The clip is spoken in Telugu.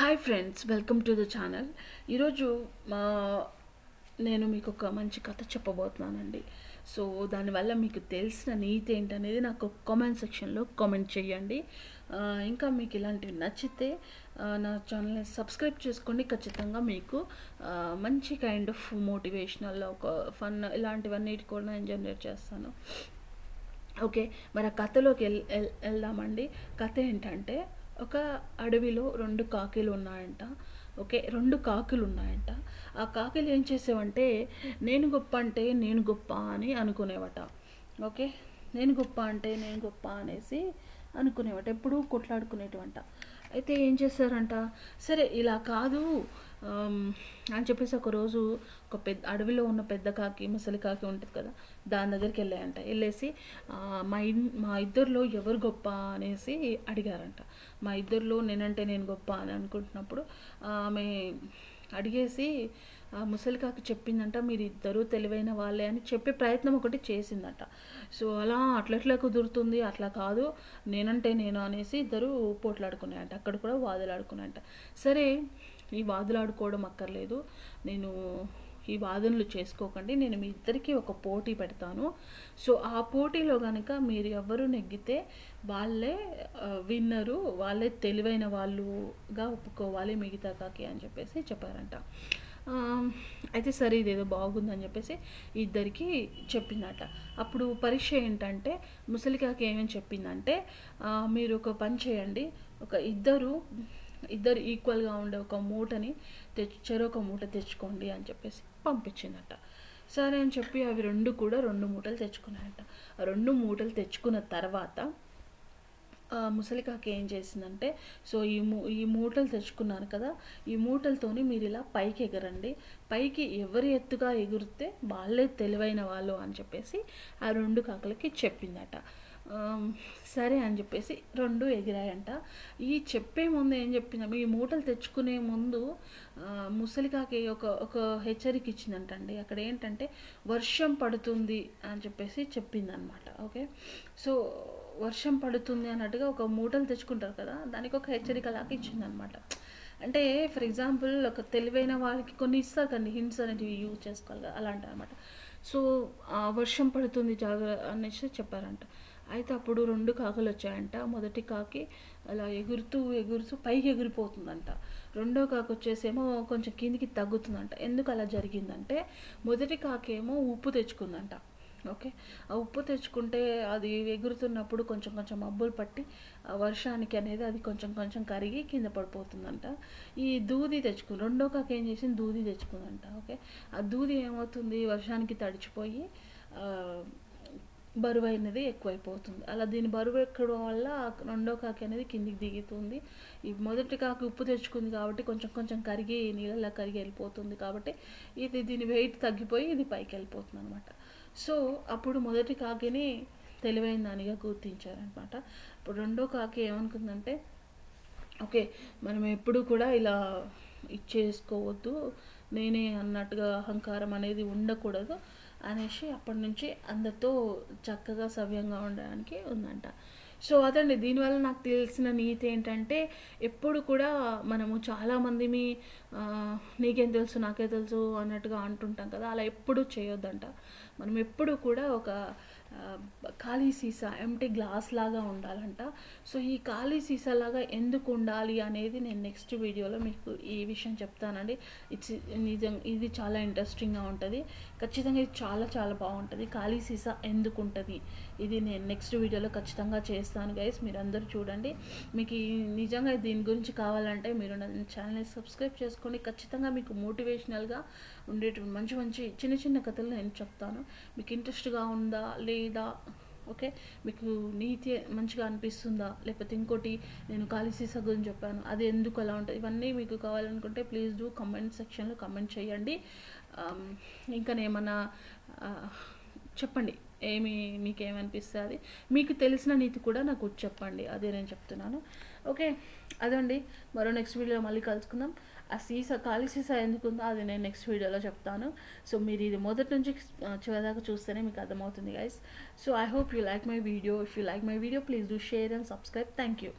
Hi friends welcome to the channel ఈరోజు మా నేను మీకు ఒక మంచి కథ చెప్పబోతున్నానండి. సో దానివల్ల మీకు తెలిసిన నీతి ఏంటనేది నాకు కామెంట్ సెక్షన్లో కామెంట్ చేయండి. ఇంకా మీకు ఇలాంటివి నచ్చితే నా ఛానల్ని సబ్స్క్రైబ్ చేసుకోండి. ఖచ్చితంగా మీకు మంచి కైండ్ ఆఫ్ మోటివేషనల్ ఒక ఫన్ ఇలాంటివన్నీ కూడా నేను జనరేట్ చేస్తాను. ఓకే మరి ఆ కథలోకి వెల్ వెల్- వెళ్దామండి. కథ ఏంటంటే ఒక అడవిలో రెండు కాకిలు ఉన్నాయంట. ఓకే రెండు కాకులు ఉన్నాయంట. ఆ కాకిలు ఏం చేసేవంటే నేను గొప్ప అంటే నేను గొప్ప అని అనుకునేవట. ఓకే నేను గొప్ప అంటే నేను గొప్ప అనేసి అనుకునేవట. ఎప్పుడూ కొట్లాడుకునేటవంట. అయితే ఏం చేశారంట? సరే ఇలా కాదు. అని చెప్పేసి ఒకరోజు ఒక పెద్ద అడవిలో ఉన్న పెద్ద కాకి ముసలి కాకి ఉంటుంది కదా దాని దగ్గరికి వెళ్ళాయంట. వెళ్ళేసి మా ఇన్ మా ఇద్దరిలో ఎవరు గొప్ప అనేసి అడిగారంట. మా ఇద్దరిలో నేనంటే నేను గొప్ప అని అనుకుంటున్నప్పుడు ఆమె అడిగేసి ముసలి ముసలికాకి చెప్పిందంట మీరు ఇద్దరు తెలివైన వాళ్ళే అని చెప్పే ప్రయత్నం ఒకటి చేసిందట. సో అలా అట్లట్లా కుదురుతుంది? అట్లా కాదు నేనంటే నేను అనేసి ఇద్దరు పోట్లాడుకున్నాయంట. అక్కడ కూడా వాదులాడుకున్నాయంట. సరే ఈ వాదులాడుకోవడం అక్కర్లేదు. నేను ఈ వాదనలు చేసుకోకండి. నేను మీ ఇద్దరికీ ఒక పోటీ పెడతాను. సో ఆ పోటీలో కనుక మీరు ఎవరు నెగ్గితే వాళ్ళే విన్నరు వాళ్ళే తెలివైన వాళ్ళుగా ఒప్పుకోవాలి మిగతా కాకి అని చెప్పేసి చెప్పారంట. అయితే సరే ఇదేదో బాగుందని చెప్పేసి ఇద్దరికి చెప్పిందట. అప్పుడు పరీక్ష ఏంటంటే ముసలికాకి ఏమని చెప్పిందంటే మీరు ఒక పని చేయండి. ఒక ఇద్దరు ఇద్దరు ఈక్వల్గా ఉండే ఒక మూటని తెచ్చు చెరొక మూట తెచ్చుకోండి అని చెప్పేసి పంపించిందట. సరే అని చెప్పి అవి రెండు కూడా రెండు మూటలు తెచ్చుకున్నాయట. రెండు మూటలు తెచ్చుకున్న తర్వాత ముసలికాకి ఏం చేసిందంటే సో ఈ మూ ఈ మూటలు తెచ్చుకున్నాను కదా ఈ మూటలతోని మీరు ఇలా పైకి ఎగరండి. పైకి ఎవరి ఎత్తుగా ఎగురితే వాళ్ళే తెలివైన వాళ్ళు అని చెప్పేసి ఆ రెండు కాకులకి చెప్పిందట. సరే అని చెప్పేసి రెండు ఎగిరాయంట. ఈ చెప్పే ముందు ఏం చెప్పిందా ఈ మూటలు తెచ్చుకునే ముందు ముసలికాకి ఒక ఒక హెచ్చరిక ఇచ్చిందంటండి అక్కడ ఏంటంటే వర్షం పడుతుంది అని చెప్పేసి చెప్పిందనమాట. ఓకే? సో వర్షం పడుతుంది అన్నట్టుగా ఒక మూటలు తెచ్చుకుంటారు కదా దానికి ఒక హెచ్చరిక లాగా ఇచ్చిందనమాట. అంటే ఫర్ ఎగ్జాంపుల్ ఒక తెలివైన వాళ్ళకి కొన్ని ఇస్తారు కండి హింట్స్ అనేటివి యూజ్ చేసుకోవాలి కదా అలాంటి అనమాట సో ఆ వర్షం పడుతుంది జాగ్ర అనేసి చెప్పారంట. అయితే అప్పుడు రెండు కాకులు వచ్చాయంట. మొదటి కాకి అలా ఎగురుతూ ఎగురుతూ పైకి ఎగిరిపోతుందంట. రెండో కాకి వచ్చేసేమో కొంచెం కిందికి తగ్గుతుందంట. ఎందుకు అలా జరిగిందంటే మొదటి కాకేమో ఉప్పు తెచ్చుకుందంట. ఓకే? ఆ ఉప్పు తెచ్చుకుంటే అది ఎగురుతున్నప్పుడు కొంచెం కొంచెం మబ్బులు పట్టి వర్షానికి అనేది అది కొంచెం కొంచెం కరిగి కింద పడిపోతుందంట. ఈ దూది తెచ్చుకుంది రెండో కాక ఏం చేసింది? దూది తెచ్చుకుందంట. ఓకే? ఆ దూది ఏమవుతుంది? వర్షానికి తడిచిపోయి బరువు అనేది ఎక్కువైపోతుంది. అలా దీని బరువు ఎక్కడం వల్ల రెండో కాకి అనేది కిందికి దిగుతుంది. ఈ మొదటి కాకి ఉప్పు తెచ్చుకుంది కాబట్టి కొంచెం కొంచెం కరిగి నీళ్ళలో కరిగి వెళ్ళిపోతుంది కాబట్టి ఇది దీని వెయిట్ తగ్గిపోయి ఇది పైకి వెళ్ళిపోతుంది అనమాట సో అప్పుడు మొదటి కాకిని తెలివైన దానిగా గుర్తించారనమాట ఇప్పుడు రెండో కాకి ఏమనుకుందంటే ఓకే మనం ఎప్పుడు కూడా ఇలా ఇచ్చేసుకోవద్దు నేనే అన్నట్టుగా అహంకారం అనేది ఉండకూడదు అనేసి అప్పటి నుంచి అందరితో చక్కగా సవ్యంగా ఉండడానికి ఉందంట. సో అదండి దీనివల్ల నాకు తెలిసిన నీతి ఏంటంటే ఎప్పుడు కూడా మనము చాలామంది మీ నీకేం తెలుసు నాకే తెలుసు అన్నట్టుగా అంటుంటాం కదా అలా ఎప్పుడు చేయొద్దంట. మనం ఎప్పుడు కూడా ఒక ఖాళీ సీసా ఎంటీ గ్లాస్ లాగా ఉండాలంట. సో ఈ ఖాళీ సీసా లాగా ఎందుకు ఉండాలి అనేది నేను నెక్స్ట్ వీడియోలో మీకు ఈ విషయం చెప్తానండి. ఇట్స్ నిజం ఇది చాలా ఇంట్రెస్టింగ్గా ఉంటుంది. ఖచ్చితంగా ఇది చాలా చాలా బాగుంటుంది. ఖాళీ సీసా ఎందుకు ఉంటుంది? ఇది నేను నెక్స్ట్ వీడియోలో ఖచ్చితంగా చేస్తాను గైస్ మీరు అందరూ చూడండి. మీకు నిజంగా దీని గురించి కావాలంటే మీరు నా ఛానల్ని సబ్స్క్రైబ్ చేసుకోండి ఖచ్చితంగా మీకు మోటివేషనల్గా ఉండేటువంటి మంచి మంచి చిన్న చిన్న కథలు నేను చెప్తాను. మీకు ఇంట్రెస్ట్గా ఉందా లేదా ఓకే? మీకు నీతి మంచిగా అనిపిస్తుందా? లేకపోతే ఇంకోటి నేను ఖాళీ సీసా గురించి చెప్పాను. అది ఎందుకు అలా ఉంటుంది? ఇవన్నీ మీకు కావాలనుకుంటే ప్లీజ్ డూ కమెంట్ సెక్షన్లో కమెంట్ చేయండి. ఇంకా ఏమన్నా చెప్పండి. ఏమి మీకు ఏమనిపిస్తుంది మీకు తెలిసిన నీతి కూడా నాకు చెప్పండి. అదే నేను చెప్తున్నాను. ఓకే? అదండి. మరో నెక్స్ట్ వీడియోలో మళ్ళీ కలుసుకుందాం. ఆ సీసా ఖాళీ సీసా ఎందుకుందో అది నేను నెక్స్ట్ వీడియోలో చెప్తాను. సో మీరు ఇది మొదటి నుంచి చివరిదాకా చూస్తేనే మీకు అర్థమవుతుంది guys so I hope you like my video if you like my video please do share and subscribe thank you